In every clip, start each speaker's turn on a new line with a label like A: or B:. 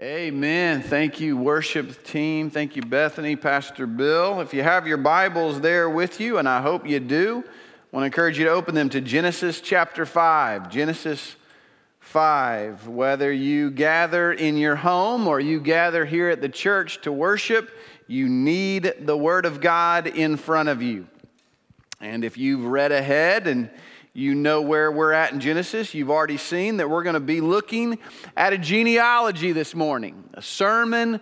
A: Amen. Thank you, worship team. Thank you, Bethany, Pastor Bill. If you have your Bibles there with you, and I hope you do, I want to encourage you to open them to Genesis chapter 5. Genesis 5. Whether you gather in your home or you gather here at the church to worship, you need the Word of God in front of you. And if you've read ahead and you know where we're at in Genesis. You've already seen that we're going to be looking at a genealogy this morning. A sermon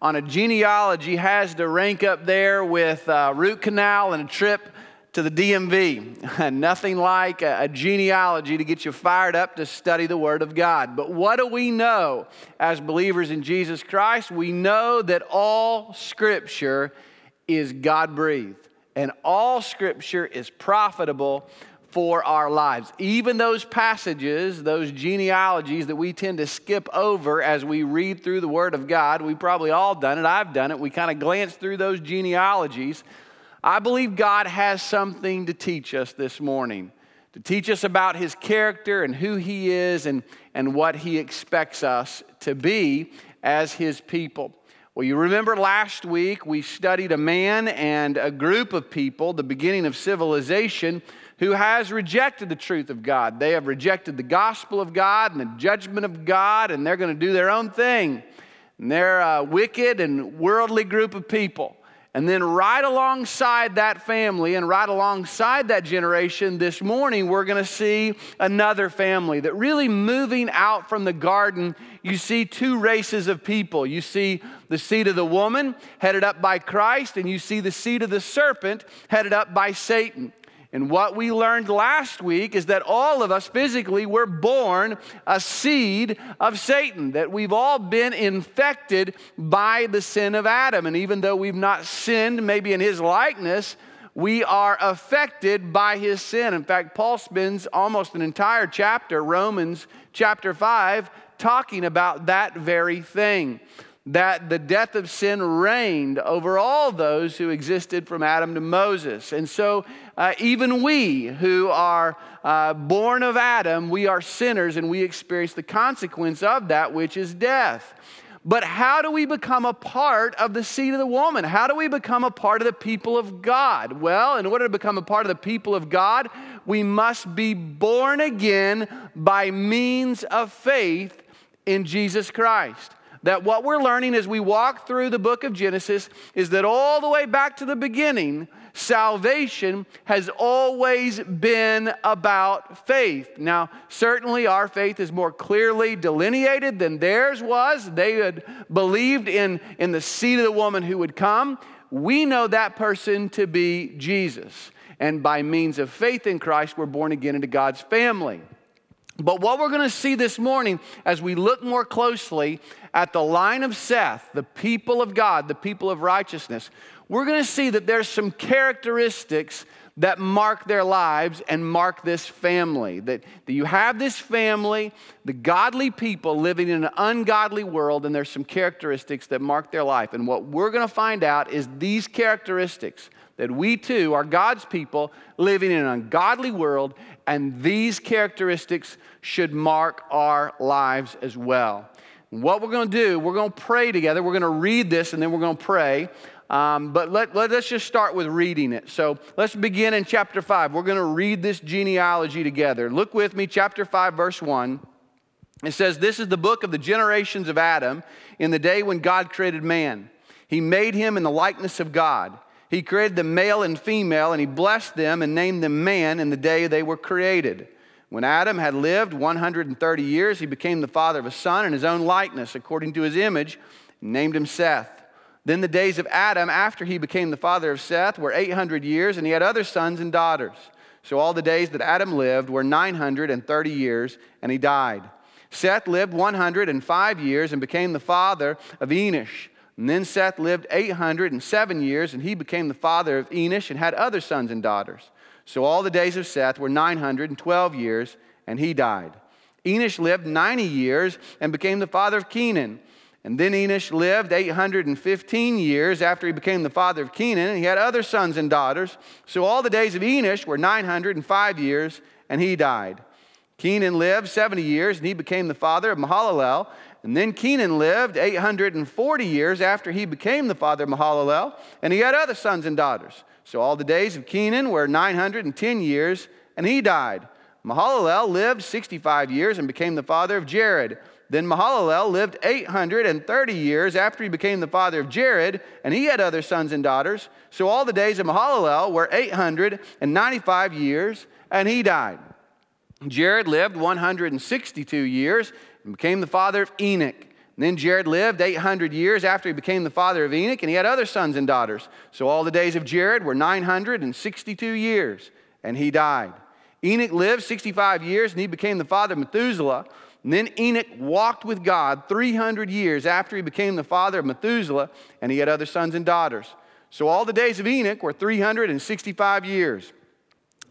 A: on a genealogy has to rank up there with a root canal and a trip to the DMV. Nothing like a, genealogy to get you fired up to study the Word of God. But what do we know as believers in Jesus Christ? We know that all Scripture is God breathed, and all Scripture is profitable for our lives. Even those passages, those genealogies that we tend to skip over as we read through the Word of God, we probably all done it. I've done it. We kind of glance through those genealogies. I believe God has something to teach us this morning, to teach us about His character and who He is and, and what He expects us to be as His people. Well, you remember last week we studied a man and a group of people, the beginning of civilization who has rejected the truth of God. They have rejected the gospel of God and the judgment of God, and they're going to do their own thing. And they're a wicked and worldly group of people. And then, right alongside that family and right alongside that generation, this morning, we're going to see another family that really moving out from the garden, you see two races of people. You see the seed of the woman headed up by Christ, and you see the seed of the serpent headed up by Satan. And what we learned last week is that all of us physically were born a seed of Satan, that we've all been infected by the sin of Adam. And even though we've not sinned, maybe in his likeness, we are affected by his sin. In fact, Paul spends almost an entire chapter, Romans chapter 5, talking about that very thing that the death of sin reigned over all those who existed from Adam to Moses. And so, uh, even we who are uh, born of Adam, we are sinners and we experience the consequence of that, which is death. But how do we become a part of the seed of the woman? How do we become a part of the people of God? Well, in order to become a part of the people of God, we must be born again by means of faith in Jesus Christ that what we're learning as we walk through the book of Genesis is that all the way back to the beginning, salvation has always been about faith. Now, certainly our faith is more clearly delineated than theirs was. They had believed in, in the seed of the woman who would come. We know that person to be Jesus. And by means of faith in Christ, we're born again into God's family. But what we're going to see this morning as we look more closely at the line of Seth, the people of God, the people of righteousness, we're going to see that there's some characteristics that mark their lives and mark this family. That, that you have this family, the godly people living in an ungodly world, and there's some characteristics that mark their life. And what we're going to find out is these characteristics that we too are God's people living in an ungodly world, and these characteristics should mark our lives as well. What we're going to do, we're going to pray together. We're going to read this and then we're going to pray. Um, but let, let, us just start with reading it. So let's begin in chapter 5. We're going to read this genealogy together. Look with me, chapter 5, verse 1. It says, This is the book of the generations of Adam in the day when God created man. He made him in the likeness of God. He created the male and female, and he blessed them and named them man in the day they were created. When Adam had lived 130 years, he became the father of a son in his own likeness, according to his image, and named him Seth. Then the days of Adam, after he became the father of Seth, were 800 years, and he had other sons and daughters. So all the days that Adam lived were 930 years, and he died. Seth lived 105 years and became the father of Enosh. And then Seth lived 807 years, and he became the father of Enosh and had other sons and daughters. So all the days of Seth were 912 years, and he died. Enosh lived 90 years and became the father of Kenan. And then Enosh lived 815 years after he became the father of Kenan, and he had other sons and daughters. So all the days of Enosh were 905 years, and he died. Kenan lived 70 years, and he became the father of Mahalalel. And then Kenan lived 840 years after he became the father of Mahalalel, and he had other sons and daughters. So all the days of Kenan were 910 years, and he died. Mahalalel lived 65 years and became the father of Jared. Then Mahalalel lived 830 years after he became the father of Jared, and he had other sons and daughters. So all the days of Mahalalel were 895 years, and he died. Jared lived 162 years and became the father of Enoch. And then Jared lived 800 years after he became the father of Enoch, and he had other sons and daughters. So all the days of Jared were 962 years, and he died. Enoch lived 65 years, and he became the father of Methuselah. And then Enoch walked with God 300 years after he became the father of Methuselah, and he had other sons and daughters. So all the days of Enoch were 365 years.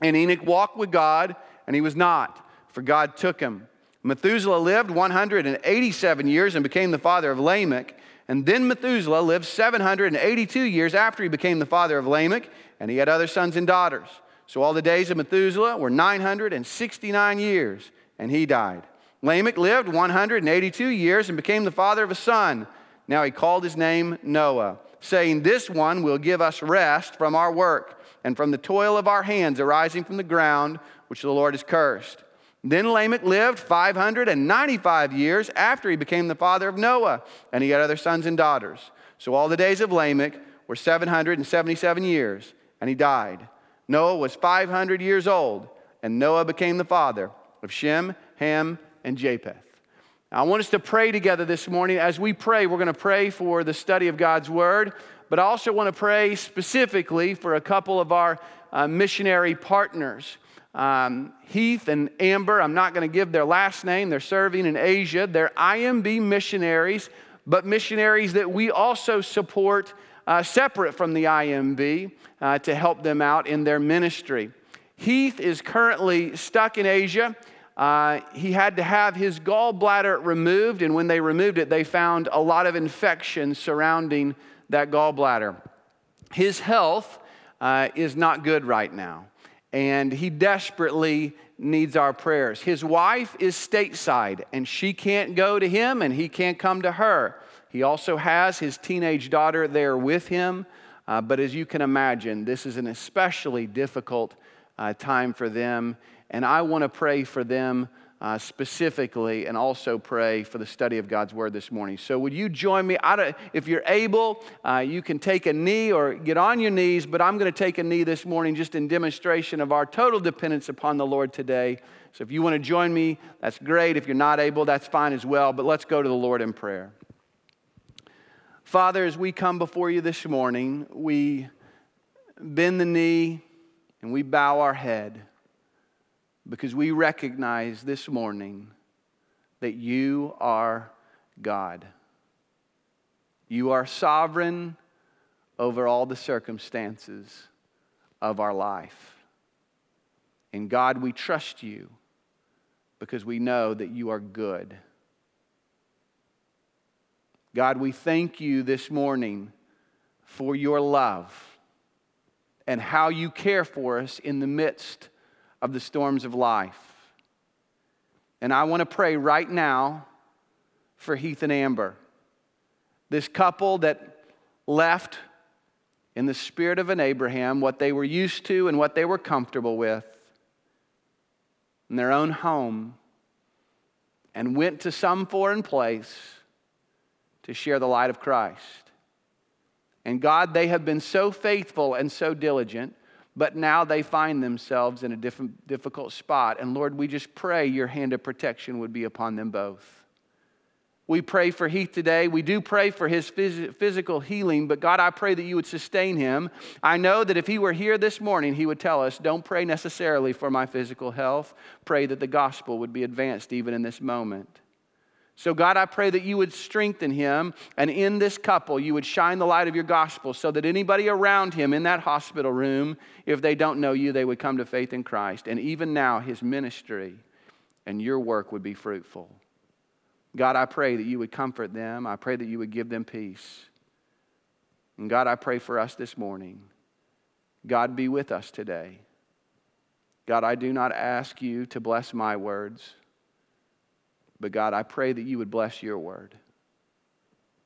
A: And Enoch walked with God, and he was not, for God took him. Methuselah lived 187 years and became the father of Lamech. And then Methuselah lived 782 years after he became the father of Lamech, and he had other sons and daughters. So all the days of Methuselah were 969 years, and he died. Lamech lived 182 years and became the father of a son. Now he called his name Noah, saying, This one will give us rest from our work and from the toil of our hands arising from the ground, which the Lord has cursed. Then Lamech lived 595 years after he became the father of Noah, and he had other sons and daughters. So all the days of Lamech were 777 years, and he died. Noah was 500 years old, and Noah became the father of Shem, Ham, and Japheth. Now, I want us to pray together this morning. As we pray, we're going to pray for the study of God's Word, but I also want to pray specifically for a couple of our uh, missionary partners. Um, Heath and Amber, I'm not going to give their last name, they're serving in Asia. They're IMB missionaries, but missionaries that we also support uh, separate from the IMB uh, to help them out in their ministry. Heath is currently stuck in Asia. Uh, he had to have his gallbladder removed, and when they removed it, they found a lot of infection surrounding that gallbladder. His health uh, is not good right now, and he desperately needs our prayers. His wife is stateside, and she can't go to him, and he can't come to her. He also has his teenage daughter there with him, uh, but as you can imagine, this is an especially difficult uh, time for them and I want to pray for them uh, specifically and also pray for the study of God's Word this morning. So, would you join me? if you're able, uh, you can take a knee or get on your knees, but I'm going to take a knee this morning just in demonstration of our total dependence upon the Lord today. So, if you want to join me, that's great. If you're not able, that's fine as well. But let's go to the Lord in prayer. Father, as we come before you this morning, we bend the knee and we bow our head because we recognize this morning that you are God. You are sovereign over all the circumstances of our life. And God, we trust you because we know that you are good. God, we thank you this morning for your love and how you care for us in the midst of the storms of life. And I want to pray right now for Heath and Amber, this couple that left in the spirit of an Abraham what they were used to and what they were comfortable with in their own home and went to some foreign place to share the light of Christ. And God, they have been so faithful and so diligent but now they find themselves in a different, difficult spot. And Lord, we just pray your hand of protection would be upon them both. We pray for Heath today. We do pray for his phys- physical healing, but God, I pray that you would sustain him. I know that if he were here this morning, he would tell us, don't pray necessarily for my physical health. Pray that the gospel would be advanced even in this moment. So, God, I pray that you would strengthen him, and in this couple, you would shine the light of your gospel so that anybody around him in that hospital room, if they don't know you, they would come to faith in Christ. And even now, his ministry and your work would be fruitful. God, I pray that you would comfort them. I pray that you would give them peace. And God, I pray for us this morning. God, be with us today. God, I do not ask you to bless my words. But God, I pray that you would bless your word.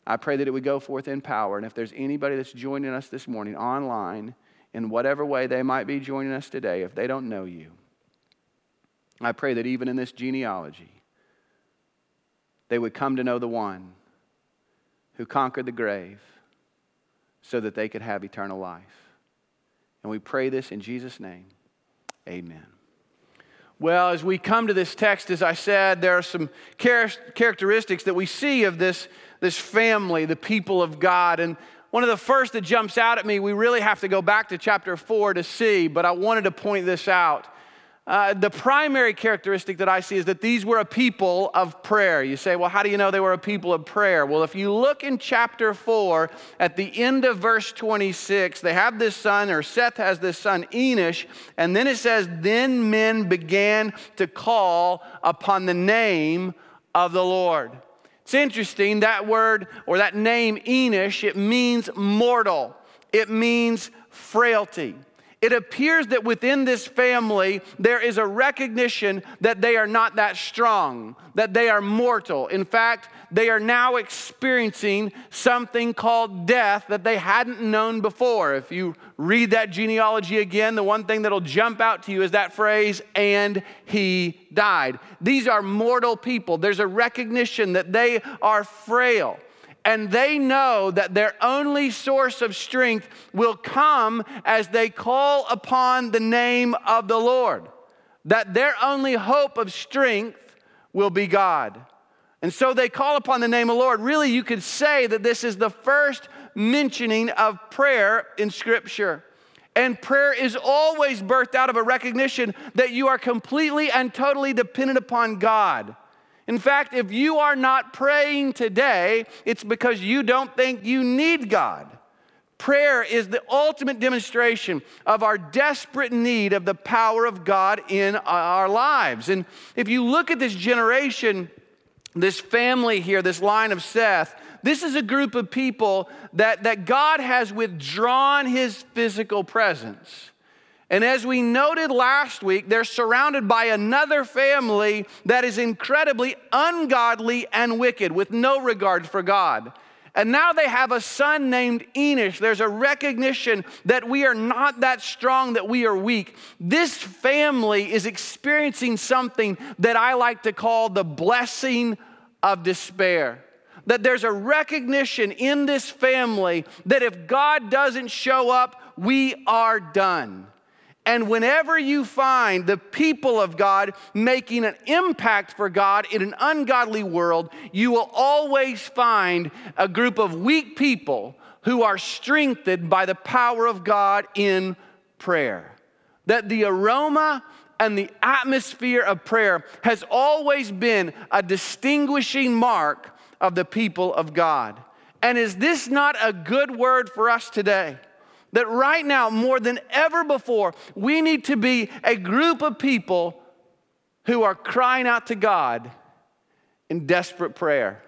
A: I pray that it would go forth in power. And if there's anybody that's joining us this morning online, in whatever way they might be joining us today, if they don't know you, I pray that even in this genealogy, they would come to know the one who conquered the grave so that they could have eternal life. And we pray this in Jesus' name. Amen. Well, as we come to this text, as I said, there are some char- characteristics that we see of this, this family, the people of God. And one of the first that jumps out at me, we really have to go back to chapter 4 to see, but I wanted to point this out. Uh, the primary characteristic that I see is that these were a people of prayer. You say, well, how do you know they were a people of prayer? Well, if you look in chapter 4, at the end of verse 26, they have this son, or Seth has this son, Enosh, and then it says, Then men began to call upon the name of the Lord. It's interesting, that word or that name, Enosh, it means mortal, it means frailty it appears that within this family there is a recognition that they are not that strong, that they are mortal. In fact, they are now experiencing something called death that they hadn't known before. If you read that genealogy again, the one thing that'll jump out to you is that phrase, and he died. These are mortal people. There's a recognition that they are frail and they know that their only source of strength will come as they call upon the name of the Lord. That their only hope of strength will be God. And so they call upon the name of the Lord. Really, you could say that this is the first mentioning of prayer in Scripture. And prayer is always birthed out of a recognition that you are completely and totally dependent upon God. In fact, if you are not praying today, it's because you don't think you need God. Prayer is the ultimate demonstration of our desperate need of the power of God in our lives. And if you look at this generation, this family here, this line of Seth, this is a group of people that, that God has withdrawn his physical presence. And as we noted last week, they're surrounded by another family that is incredibly ungodly and wicked with no regard for God. And now they have a son named Enosh. There's a recognition that we are not that strong, that we are weak. This family is experiencing something that I like to call the blessing of despair. That there's a recognition in this family that if God doesn't show up, we are done. And whenever you find the people of God making an impact for God in an ungodly world, you will always find a group of weak people who are strengthened by the power of God in prayer. That the aroma and the atmosphere of prayer has always been a distinguishing mark of the people of God. And is this not a good word for us today? That right now, more than ever before, we need to be a group of people who are crying out to God in desperate prayer.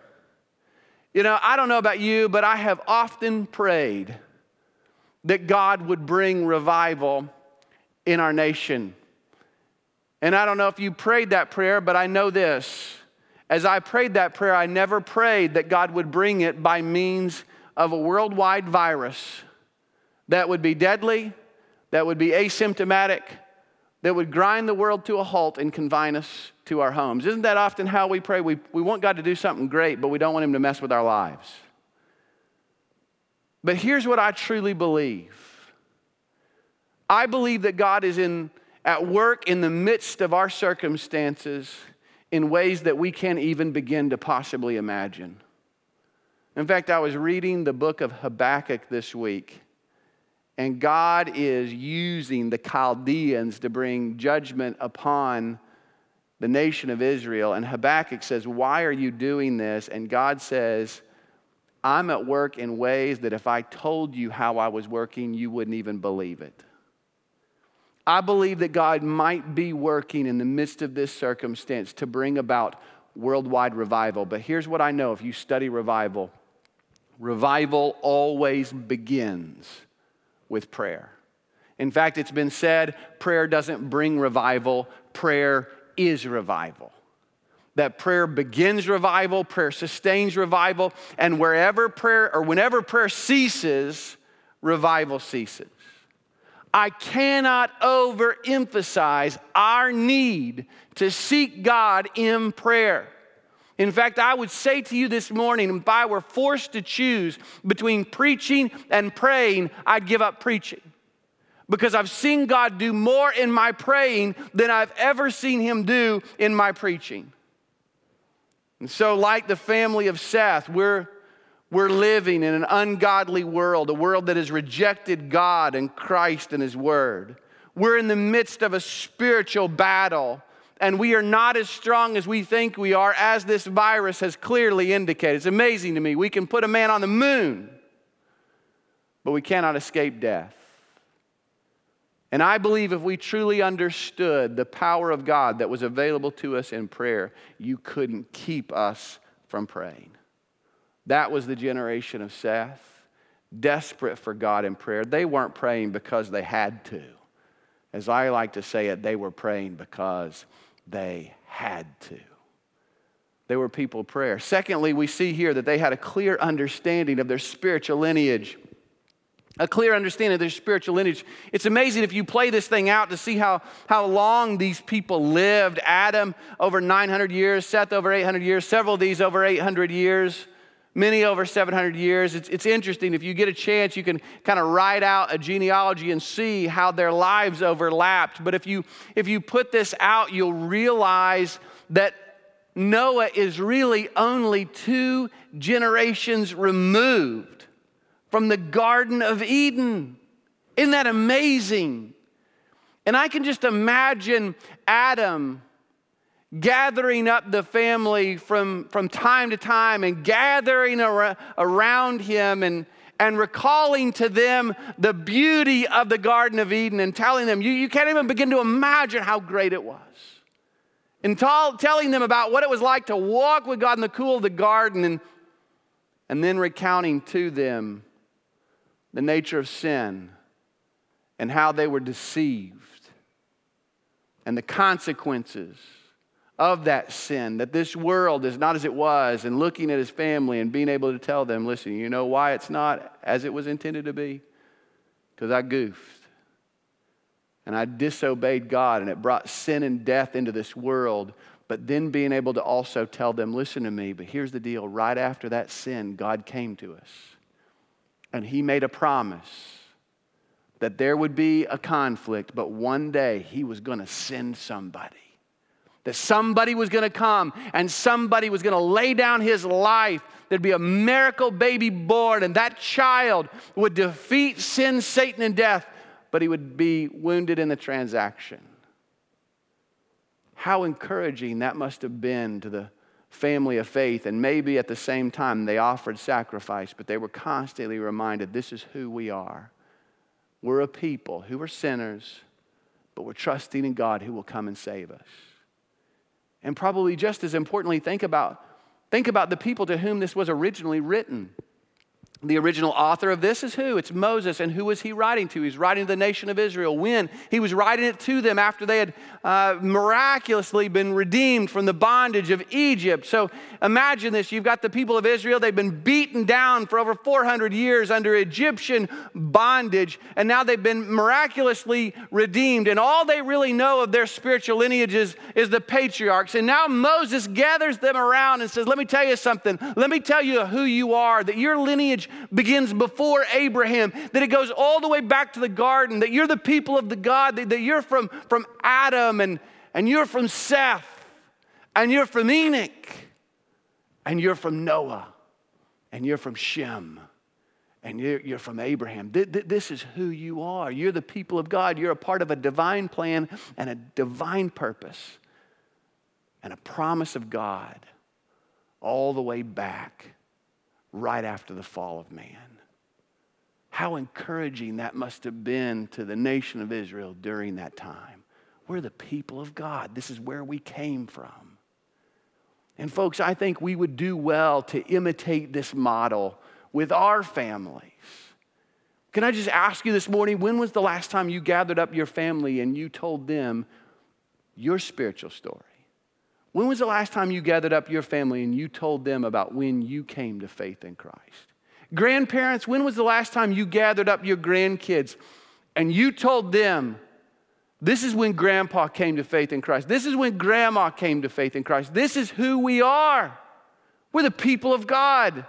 A: You know, I don't know about you, but I have often prayed that God would bring revival in our nation. And I don't know if you prayed that prayer, but I know this. As I prayed that prayer, I never prayed that God would bring it by means of a worldwide virus that would be deadly, that would be asymptomatic, that would grind the world to a halt and confine us to our homes. Isn't that often how we pray? We, we want God to do something great, but we don't want Him to mess with our lives. But here's what I truly believe I believe that God is in, at work in the midst of our circumstances in ways that we can't even begin to possibly imagine. In fact, I was reading the book of Habakkuk this week. And God is using the Chaldeans to bring judgment upon the nation of Israel. And Habakkuk says, Why are you doing this? And God says, I'm at work in ways that if I told you how I was working, you wouldn't even believe it. I believe that God might be working in the midst of this circumstance to bring about worldwide revival. But here's what I know if you study revival, revival always begins with prayer. In fact, it's been said prayer doesn't bring revival, prayer is revival. that prayer begins revival, prayer sustains revival, and wherever prayer or whenever prayer ceases, revival ceases. I cannot overemphasize our need to seek God in prayer. In fact, I would say to you this morning if I were forced to choose between preaching and praying, I'd give up preaching. Because I've seen God do more in my praying than I've ever seen Him do in my preaching. And so, like the family of Seth, we're we're living in an ungodly world, a world that has rejected God and Christ and His Word. We're in the midst of a spiritual battle, and we are not as strong as we think we are, as this virus has clearly indicated. It's amazing to me. We can put a man on the moon, but we cannot escape death. And I believe if we truly understood the power of God that was available to us in prayer, you couldn't keep us from praying. That was the generation of Seth, desperate for God in prayer. They weren't praying because they had to. As I like to say it, they were praying because they had to. They were people of prayer. Secondly, we see here that they had a clear understanding of their spiritual lineage. A clear understanding of their spiritual lineage. It's amazing if you play this thing out to see how, how long these people lived. Adam over 900 years, Seth over 800 years, several of these over 800 years many over 700 years. It's, it's interesting. If you get a chance, you can kind of write out a genealogy and see how their lives overlapped. But if you, if you put this out, you'll realize that Noah is really only two generations removed from the Garden of Eden. Isn't that amazing? And I can just imagine Adam gathering up the family from, from time to time and gathering ar- around him and, and recalling to them the beauty of the Garden of Eden and telling them, you, you can't even begin to imagine how great it was. And t- telling them about what it was like to walk with God in the cool of the garden and, and then recounting to them the nature of sin and how they were deceived and the consequences of that sin, that this world is not as it was, and looking at his family and being able to tell them, listen, you know why it's not as it was intended to be? Because I goofed. And I disobeyed God, and it brought sin and death into this world. But then being able to also tell them, listen to me, but here's the deal. Right after that sin, God came to us, and He made a promise that there would be a conflict, but one day He was going to send somebody that somebody was going to come and somebody was going to lay down his life. There'd be a miracle baby born, and that child would defeat sin, Satan, and death, but he would be wounded in the transaction. How encouraging that must have been to the family of faith. And maybe at the same time, they offered sacrifice, but they were constantly reminded this is who we are. We're a people who are sinners, but we're trusting in God who will come and save us. And probably just as importantly, think about, think about the people to whom this was originally written. The original author of this is who? It's Moses. And who was he writing to? He's writing to the nation of Israel. When? He was writing it to them after they had uh, miraculously been redeemed from the bondage of Egypt. So imagine this you've got the people of Israel, they've been beaten down for over 400 years under Egyptian bondage, and now they've been miraculously redeemed. And all they really know of their spiritual lineages is the patriarchs. And now Moses gathers them around and says, Let me tell you something. Let me tell you who you are, that your lineage begins before Abraham, that it goes all the way back to the garden, that you're the people of the God, that, that you're from, from Adam and, and you're from Seth and you're from Enoch and you're from Noah and you're from Shem and you're, you're from Abraham. This is who you are. You're the people of God. You're a part of a divine plan and a divine purpose and a promise of God all the way back right after the fall of man. How encouraging that must have been to the nation of Israel during that time. We're the people of God. This is where we came from. And, folks, I think we would do well to imitate this model with our families. Can I just ask you this morning when was the last time you gathered up your family and you told them your spiritual story? When was the last time you gathered up your family and you told them about when you came to faith in Christ? Grandparents, when was the last time you gathered up your grandkids and you told them, this is when grandpa came to faith in Christ. This is when grandma came to faith in Christ. This is who we are. We're the people of God.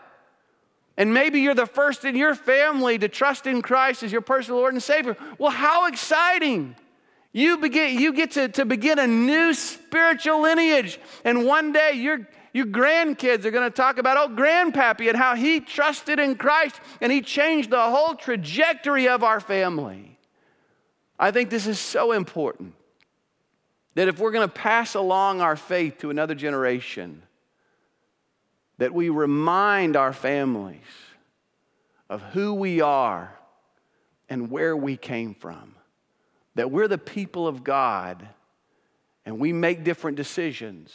A: And maybe you're the first in your family to trust in Christ as your personal Lord and Savior. Well, how exciting! You, begin, you get to, to begin a new spiritual lineage. And one day your, your grandkids are going to talk about, oh, Grandpappy, and how he trusted in Christ and he changed the whole trajectory of our family. I think this is so important that if we're going to pass along our faith to another generation, that we remind our families of who we are and where we came from. That we're the people of God and we make different decisions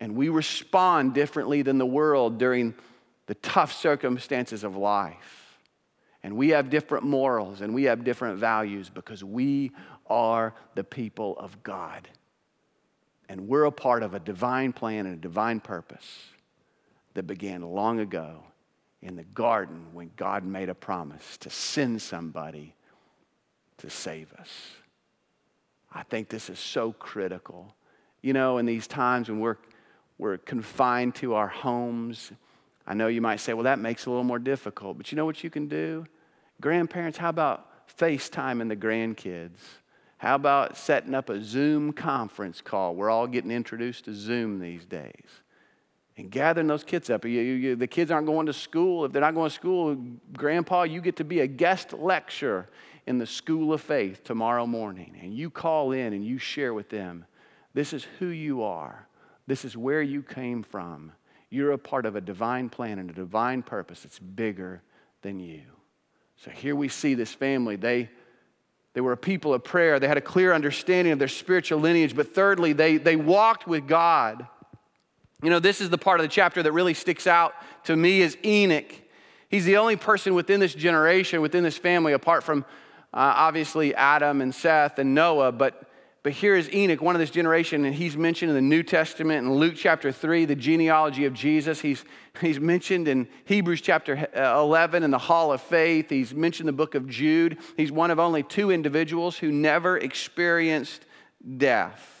A: and we respond differently than the world during the tough circumstances of life. And we have different morals and we have different values because we are the people of God. And we're a part of a divine plan and a divine purpose that began long ago in the garden when God made a promise to send somebody to save us. I think this is so critical. You know, in these times when we're, we're confined to our homes, I know you might say, well, that makes it a little more difficult. But you know what you can do? Grandparents, how about FaceTime and the grandkids? How about setting up a Zoom conference call? We're all getting introduced to Zoom these days and gathering those kids up. You, you, the kids aren't going to school. If they're not going to school, Grandpa, you get to be a guest lecturer in the school of faith tomorrow morning. And you call in and you share with them this is who you are, this is where you came from. You're a part of a divine plan and a divine purpose that's bigger than you. So here we see this family. They, they were a people of prayer. They had a clear understanding of their spiritual lineage. But thirdly, they, they walked with God. You know, this is the part of the chapter that really sticks out to me is Enoch. He's the only person within this generation, within this family, apart from obviously Adam and Seth and Noah, but but here is Enoch, one of this generation, and he's mentioned in the New Testament in Luke chapter 3, the genealogy of Jesus. He's, he's mentioned in Hebrews chapter uh, 11 in the Hall of Faith. He's mentioned the book of Jude. He's one of only two individuals who never experienced death.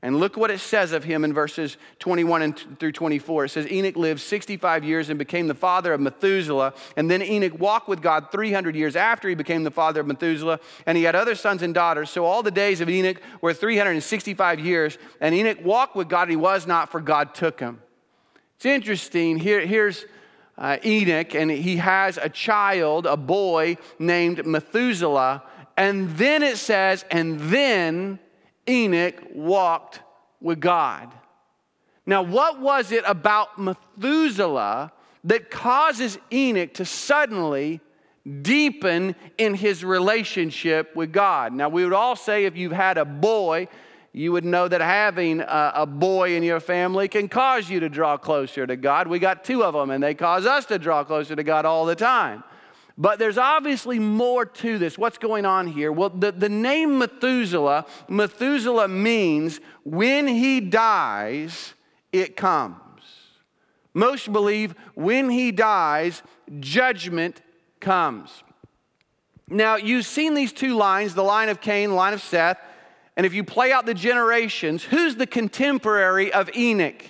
A: And look what it says of him in verses 21 and through 24. It says, Enoch lived 65 years and became the father of Methuselah. And then Enoch walked with God 300 years after he became the father of Methuselah. And he had other sons and daughters. So all the days of Enoch were 365 years. And Enoch walked with God. He was not, for God took him. It's interesting. Here, here's uh, Enoch, and he has a child, a boy named Methuselah. And then it says, and then Enoch walked with God. Now, what was it about Methuselah that causes Enoch to suddenly deepen in his relationship with God? Now, we would all say if you've had a boy, you would know that having a, boy in your family can cause you to draw closer to God. We got two of them, and they cause us to draw closer to God all the time. But there's obviously more to this. What's going on here? Well, the, the name Methuselah, Methuselah means when he dies, it comes. Most believe when he dies, judgment comes. Now, you've seen these two lines the line of Cain, line of Seth. And if you play out the generations, who's the contemporary of Enoch?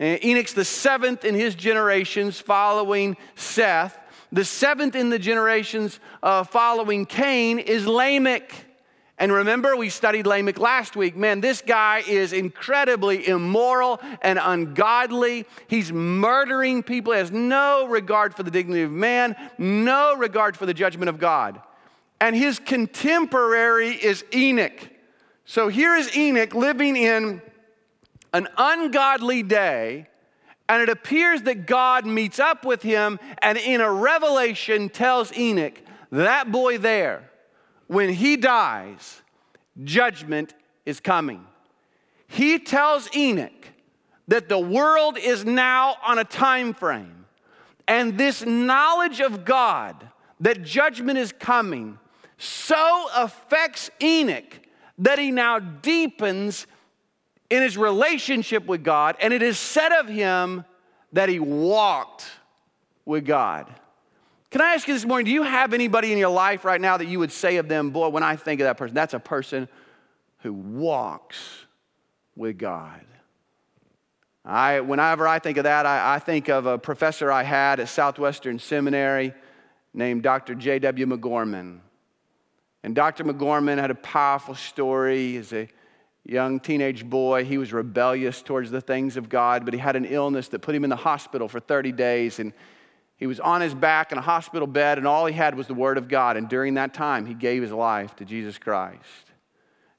A: Eh, Enoch's the seventh in his generations following Seth. The seventh in the generations uh, following Cain is Lamech. And remember, we studied Lamech last week. Man, this guy is incredibly immoral and ungodly. He's murdering people, he has no regard for the dignity of man, no regard for the judgment of God. And his contemporary is Enoch. So here is Enoch living in an ungodly day and it appears that God meets up with him and in a revelation tells Enoch, that boy there, when he dies, judgment is coming. He tells Enoch that the world is now on a time frame. And this knowledge of God that judgment is coming so affects Enoch that he now deepens in his relationship with God, and it is said of him that he walked with God. Can I ask you this morning, do you have anybody in your life right now that you would say of them, boy, when I think of that person, that's a person who walks with God? I, whenever I think of that, I, I think of a professor I had at Southwestern Seminary named Dr. J.W. MacGorman. And Dr. MacGorman had a powerful story. As a young teenage boy, he was rebellious towards the things of God, but he had an illness that put him in the hospital for 30 days. And he was on his back in a hospital bed, and all he had was the Word of God. And during that time, he gave his life to Jesus Christ.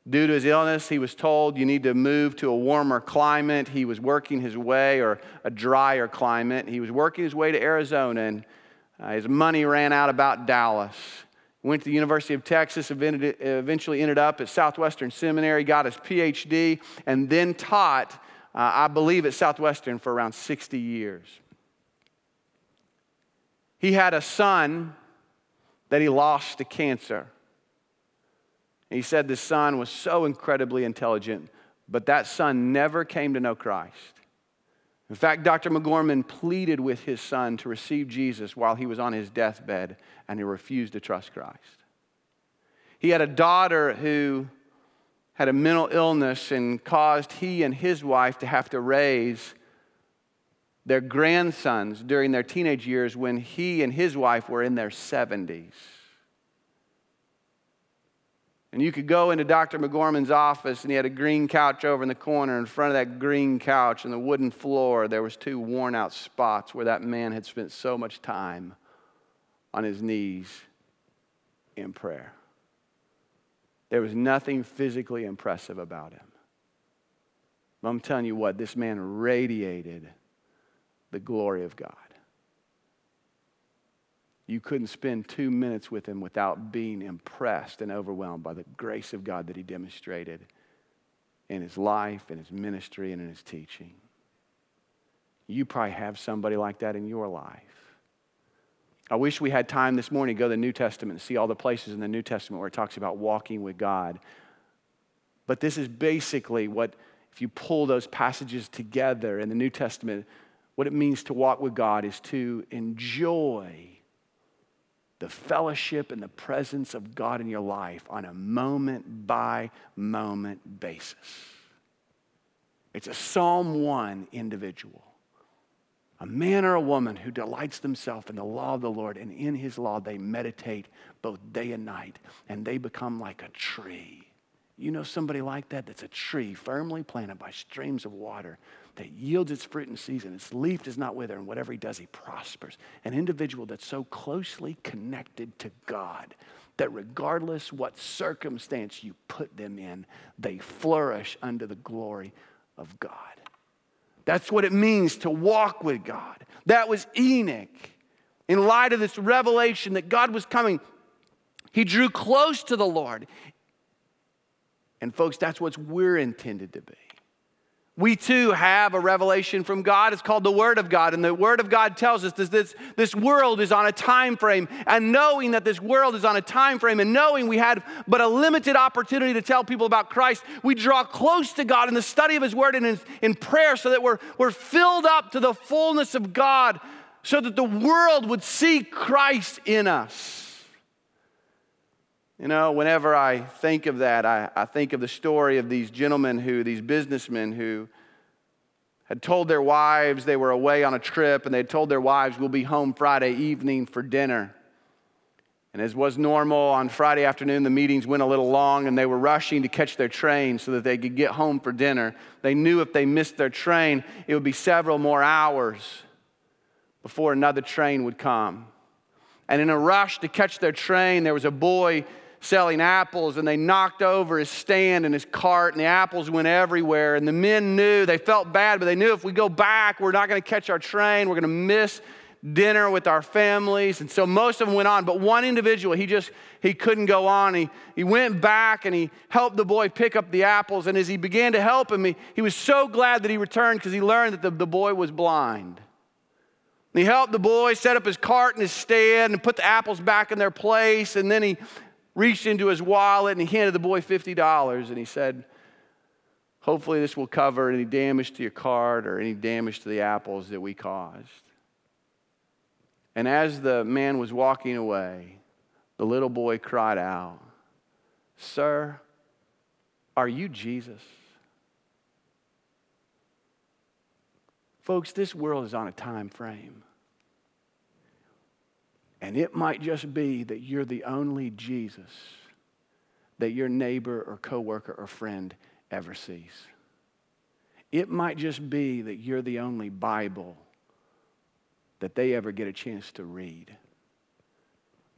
A: Due to his illness, he was told, You need to move to a warmer climate. He was working his way, or a drier climate. He was working his way to Arizona, and uh, his money ran out about Dallas. Went to the University of Texas, eventually ended up at Southwestern Seminary, got his PhD, and then taught, uh, I believe, at Southwestern for around 60 years. He had a son that he lost to cancer. he said this son was so incredibly intelligent, but that son never came to know Christ. In fact, Dr. MacGorman pleaded with his son to receive Jesus while he was on his deathbed, and he refused to trust Christ. He had a daughter who had a mental illness and caused he and his wife to have to raise their grandsons during their teenage years when he and his wife were in their 70s. And you could go into Dr. MacGorman's office, and he had a green couch over in the corner. In front of that green couch and the wooden floor, there was two worn out spots where that man had spent so much time on his knees in prayer. There was nothing physically impressive about him. But I'm telling you what, this man radiated the glory of God. You couldn't spend two minutes with him without being impressed and overwhelmed by the grace of God that he demonstrated in his life, in his ministry, and in his teaching. You probably have somebody like that in your life. I wish we had time this morning to go to the New Testament and see all the places in the New Testament where it talks about walking with God. But this is basically what, if you pull those passages together in the New Testament, what it means to walk with God is to enjoy the fellowship and the presence of God in your life on a moment by moment basis. It's a Psalm 1 individual. A man or a woman who delights themselves in the law of the Lord, and in his law they meditate both day and night, and they become like a tree. You know somebody like that that's a tree firmly planted by streams of water that yields its fruit in season. Its leaf does not wither, and whatever he does, he prospers. An individual that's so closely connected to God that regardless what circumstance you put them in, they flourish under the glory of God. That's what it means to walk with God. That was Enoch. In light of this revelation that God was coming, he drew close to the Lord. And, folks, that's what we're intended to be we too have a revelation from God. It's called the Word of God. And the Word of God tells us that this, this world is on a time frame. And knowing that this world is on a time frame and knowing we had but a limited opportunity to tell people about Christ, we draw close to God in the study of His Word and in, in prayer so that we're, we're filled up to the fullness of God so that the world would see Christ in us. You know, whenever I think of that, I, I think of the story of these gentlemen who, these businessmen who had told their wives they were away on a trip and they had told their wives, we'll be home Friday evening for dinner. And as was normal on Friday afternoon, the meetings went a little long and they were rushing to catch their train so that they could get home for dinner. They knew if they missed their train, it would be several more hours before another train would come. And in a rush to catch their train, there was a boy selling apples and they knocked over his stand and his cart and the apples went everywhere. And the men knew, they felt bad, but they knew if we go back, we're not going to catch our train. We're going to miss dinner with our families. And so most of them went on, but one individual, he just, he couldn't go on. He, he went back and he helped the boy pick up the apples. And as he began to help him, he, he was so glad that he returned because he learned that the, the boy was blind. And he helped the boy set up his cart and his stand and put the apples back in their place. And then he reached into his wallet and he handed the boy $50 and he said, Hopefully, this will cover any damage to your cart or any damage to the apples that we caused. And as the man was walking away, the little boy cried out, Sir, are you Jesus? Folks, this world is on a time frame. And it might just be that you're the only Jesus that your neighbor or coworker or friend ever sees. It might just be that you're the only Bible that they ever get a chance to read.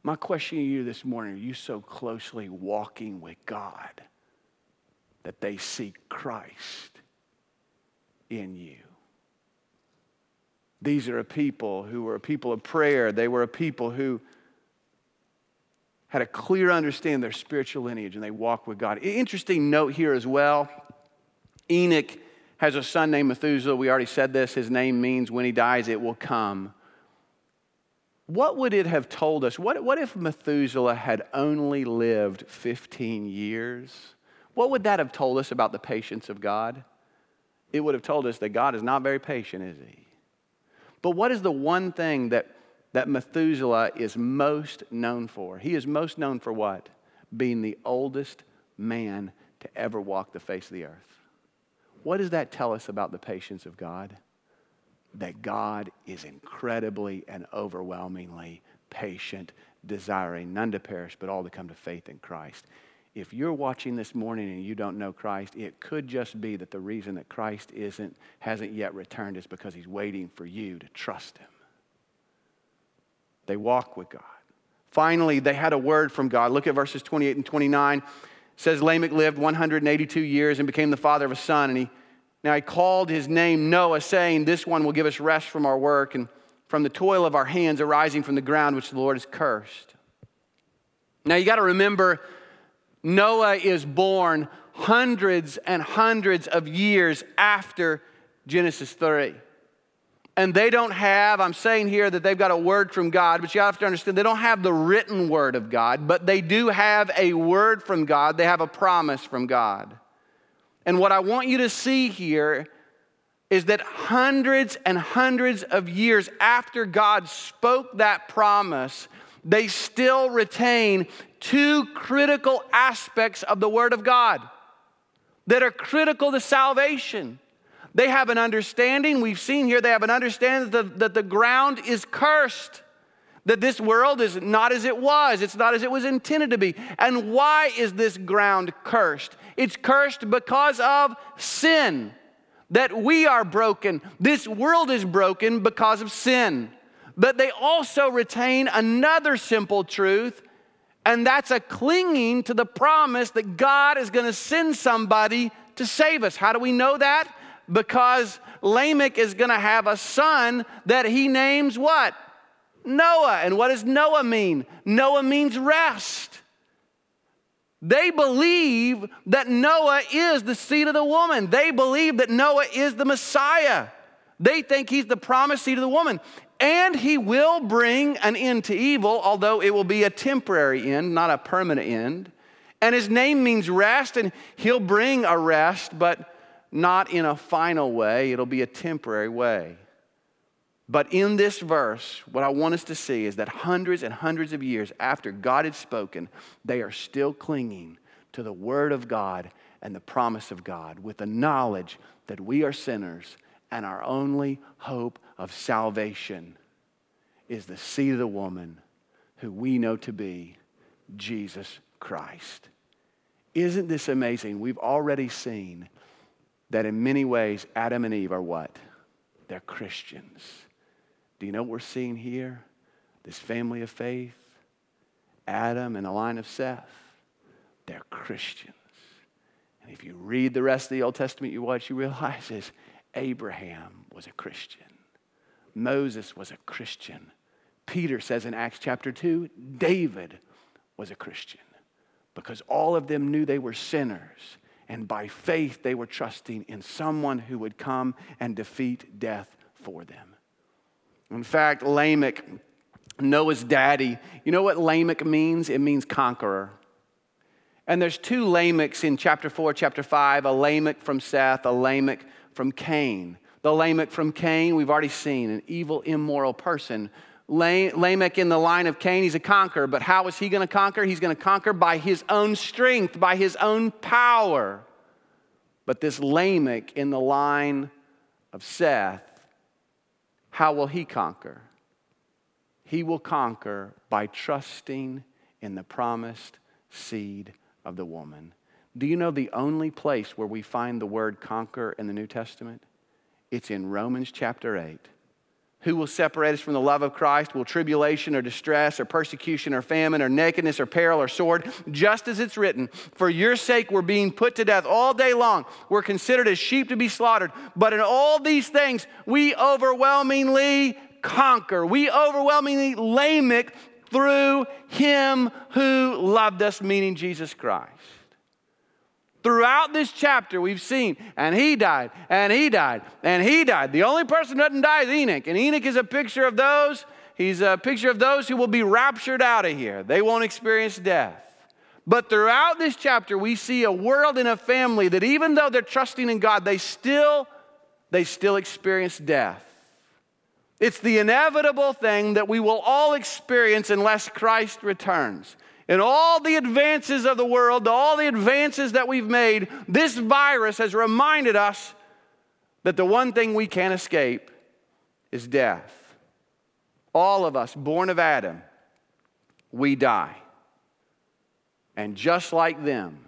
A: My question to you this morning are you so closely walking with God that they see Christ in you? These are a people who were a people of prayer. They were a people who had a clear understanding of their spiritual lineage and they walked with God. Interesting note here as well Enoch has a son named Methuselah. We already said this. His name means when he dies, it will come. What would it have told us? What, what if Methuselah had only lived 15 years? What would that have told us about the patience of God? It would have told us that God is not very patient, is he? But what is the one thing that, that Methuselah is most known for? He is most known for what? Being the oldest man to ever walk the face of the earth. What does that tell us about the patience of God? That God is incredibly and overwhelmingly patient, desiring none to perish, but all to come to faith in Christ. If you're watching this morning and you don't know Christ, it could just be that the reason that Christ isn't, hasn't yet returned is because he's waiting for you to trust him. They walk with God. Finally, they had a word from God. Look at verses 28 and 29. It says Lamech lived 182 years and became the father of a son. And he now he called his name Noah, saying, This one will give us rest from our work and from the toil of our hands arising from the ground which the Lord has cursed. Now you got to remember Noah is born hundreds and hundreds of years after Genesis 3. And they don't have, I'm saying here that they've got a word from God, but you have to understand they don't have the written word of God, but they do have a word from God. They have a promise from God. And what I want you to see here is that hundreds and hundreds of years after God spoke that promise, they still retain two critical aspects of the Word of God that are critical to salvation. They have an understanding, we've seen here, they have an understanding that the, that the ground is cursed, that this world is not as it was, it's not as it was intended to be. And why is this ground cursed? It's cursed because of sin, that we are broken. This world is broken because of sin. But they also retain another simple truth and that's a clinging to the promise that God is going to send somebody to save us. How do we know that? Because Lamech is going to have a son that he names what? Noah. And what does Noah mean? Noah means rest. They believe that Noah is the seed of the woman. They believe that Noah is the Messiah. They think he's the promised seed of the woman and he will bring an end to evil, although it will be a temporary end, not a permanent end. And his name means rest, and he'll bring a rest, but not in a final way. It'll be a temporary way. But in this verse, what I want us to see is that hundreds and hundreds of years after God had spoken, they are still clinging to the Word of God and the promise of God with the knowledge that we are sinners and our only hope of salvation is the seed of the woman who we know to be Jesus Christ. Isn't this amazing? We've already seen that in many ways, Adam and Eve are what? They're Christians. Do you know what we're seeing here? This family of faith, Adam and the line of Seth, they're Christians. And if you read the rest of the Old Testament, you what you realize is Abraham was a Christian. Moses was a Christian. Peter says in Acts chapter 2, David was a Christian because all of them knew they were sinners. And by faith, they were trusting in someone who would come and defeat death for them. In fact, Lamech, Noah's daddy, you know what Lamech means? It means conqueror. And there's two Lamechs in chapter 4, chapter 5 a Lamech from Seth, a Lamech from Cain. The Lamech from Cain, we've already seen, an evil, immoral person. Lamech in the line of Cain, he's a conqueror, but how is he going to conquer? He's going to conquer by his own strength, by his own power. But this Lamech in the line of Seth, how will he conquer? He will conquer by trusting in the promised seed of the woman. Do you know the only place where we find the word conquer in the New Testament? It's in Romans chapter 8. Who will separate us from the love of Christ? Will tribulation or distress or persecution or famine or nakedness or peril or sword? Just as it's written, For your sake we're being put to death all day long. We're considered as sheep to be slaughtered. But in all these things, we overwhelmingly conquer. We overwhelmingly Lamech through him who loved us, meaning Jesus Christ. Throughout this chapter, we've seen, and he died, and he died, and he died. The only person who doesn't die is Enoch. And Enoch is a picture of those, he's a picture of those who will be raptured out of here. They won't experience death. But throughout this chapter, we see a world and a family that even though they're trusting in God, they still, they still experience death. It's the inevitable thing that we will all experience unless Christ returns. In all the advances of the world, all the advances that we've made, this virus has reminded us that the one thing we can't escape is death. All of us, born of Adam, we die. And just like them,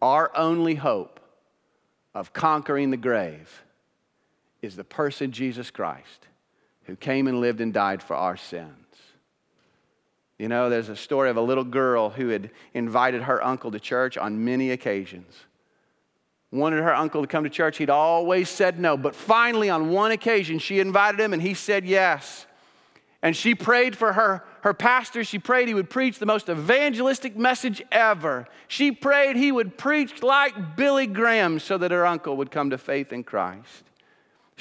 A: our only hope of conquering the grave is the person Jesus Christ who came and lived and died for our sins. You know, there's a story of a little girl who had invited her uncle to church on many occasions. Wanted her uncle to come to church. He'd always said no. But finally, on one occasion, she invited him and he said yes. And she prayed for her, her pastor. She prayed he would preach the most evangelistic message ever. She prayed he would preach like Billy Graham so that her uncle would come to faith in Christ.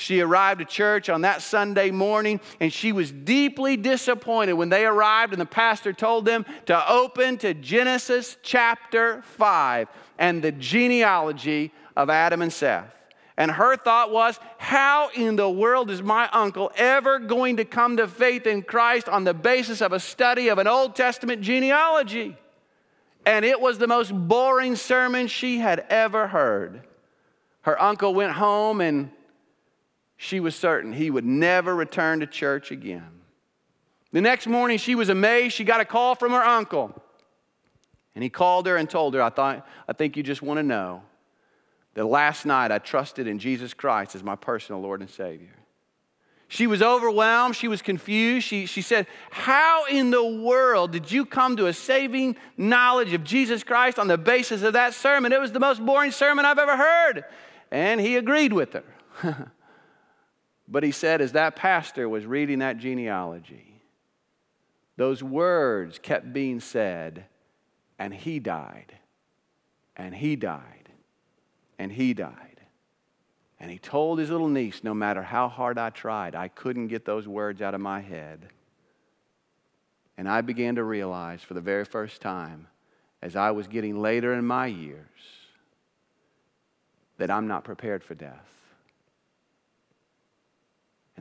A: She arrived at church on that Sunday morning and she was deeply disappointed when they arrived and the pastor told them to open to Genesis chapter 5 and the genealogy of Adam and Seth. And her thought was, how in the world is my uncle ever going to come to faith in Christ on the basis of a study of an Old Testament genealogy? And it was the most boring sermon she had ever heard. Her uncle went home and she was certain he would never return to church again. The next morning, she was amazed. She got a call from her uncle. And he called her and told her, I, thought, I think you just want to know that last night I trusted in Jesus Christ as my personal Lord and Savior. She was overwhelmed. She was confused. She, she said, How in the world did you come to a saving knowledge of Jesus Christ on the basis of that sermon? It was the most boring sermon I've ever heard. And he agreed with her. But he said, as that pastor was reading that genealogy, those words kept being said, and he died, and he died, and he died. And he told his little niece, no matter how hard I tried, I couldn't get those words out of my head. And I began to realize for the very first time, as I was getting later in my years, that I'm not prepared for death.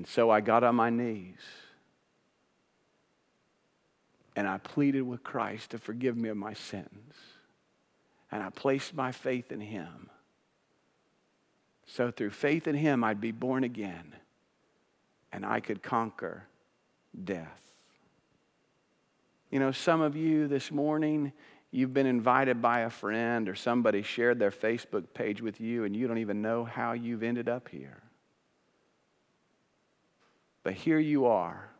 A: And so I got on my knees and I pleaded with Christ to forgive me of my sins. And I placed my faith in Him. So through faith in Him, I'd be born again and I could conquer death. You know, some of you this morning, you've been invited by a friend or somebody shared their Facebook page with you and you don't even know how you've ended up here. But here you are,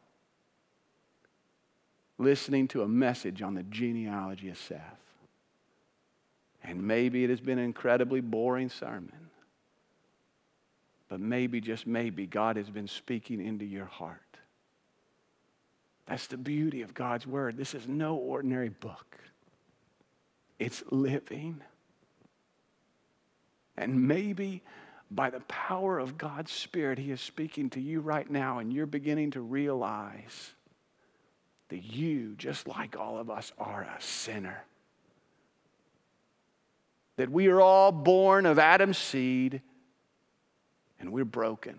A: listening to a message on the genealogy of Seth. And maybe it has been an incredibly boring sermon. But maybe, just maybe, God has been speaking into your heart. That's the beauty of God's Word. This is no ordinary book, it's living. And maybe by the power of God's Spirit, He is speaking to you right now, and you're beginning to realize that you, just like all of us, are a sinner. that we are all born of Adam's seed and we're broken.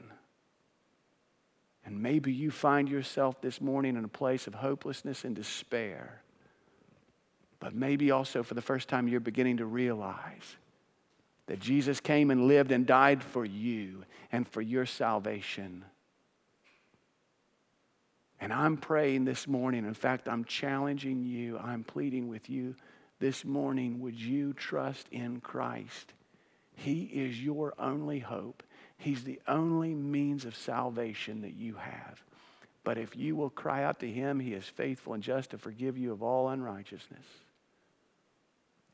A: And maybe you find yourself this morning in a place of hopelessness and despair. But maybe also for the first time you're beginning to realize that Jesus came and lived and died for you and for your salvation. And I'm praying this morning. In fact, I'm challenging you, I'm pleading with you this morning. Would you trust in Christ? He is your only hope. He's the only means of salvation that you have. But if you will cry out to Him, He is faithful and just to forgive you of all unrighteousness.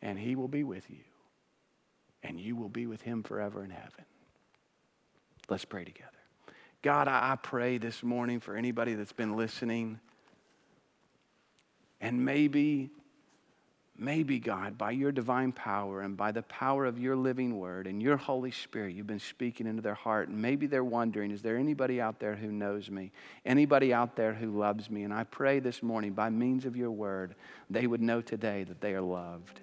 A: And He will be with you. And you will be with Him forever in heaven. Let's pray together. God, I pray this morning for anybody that's been listening. And maybe Maybe, God, by your divine power and by the power of your living word and your Holy Spirit, you've been speaking into their heart. And maybe they're wondering, is there anybody out there who knows me? Anybody out there who loves me? And I pray this morning, by means of your word, they would know today that they are loved.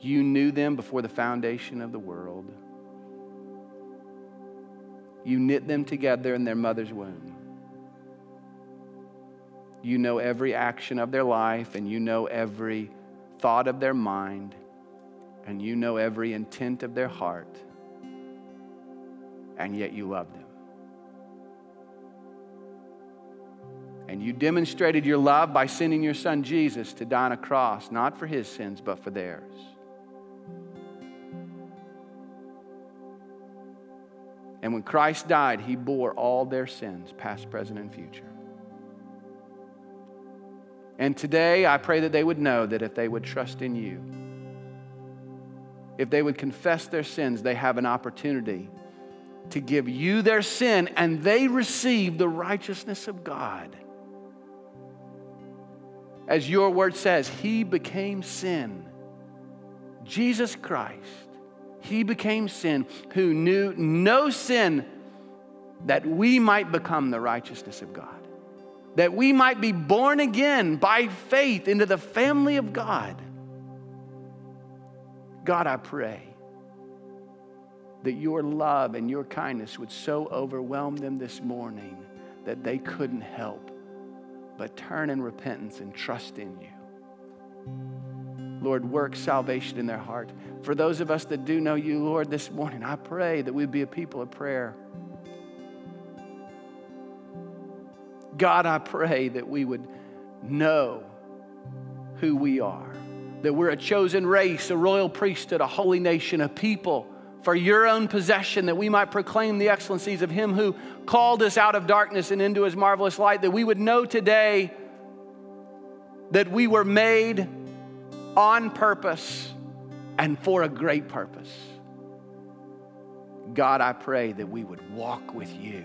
A: You knew them before the foundation of the world, you knit them together in their mother's womb. You know every action of their life, and you know every thought of their mind, and you know every intent of their heart, and yet you love them. And you demonstrated your love by sending your son Jesus to die on a cross, not for his sins, but for theirs. And when Christ died, he bore all their sins, past, present, and future. And today, I pray that they would know that if they would trust in you, if they would confess their sins, they have an opportunity to give you their sin and they receive the righteousness of God. As your word says, He became sin. Jesus Christ, He became sin who knew no sin that we might become the righteousness of God that we might be born again by faith into the family of God. God, I pray that your love and your kindness would so overwhelm them this morning that they couldn't help but turn in repentance and trust in you. Lord, work salvation in their heart. For those of us that do know you, Lord, this morning, I pray that we'd be a people of prayer. God, I pray that we would know who we are, that we're a chosen race, a royal priesthood, a holy nation, a people for your own possession, that we might proclaim the excellencies of Him who called us out of darkness and into His marvelous light, that we would know today that we were made on purpose and for a great purpose. God, I pray that we would walk with you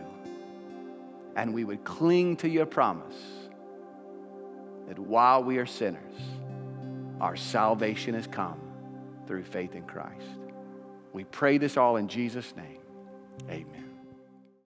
A: and we would cling to your promise that while we are sinners, our salvation has come through faith in Christ. We pray this all in Jesus' name. Amen.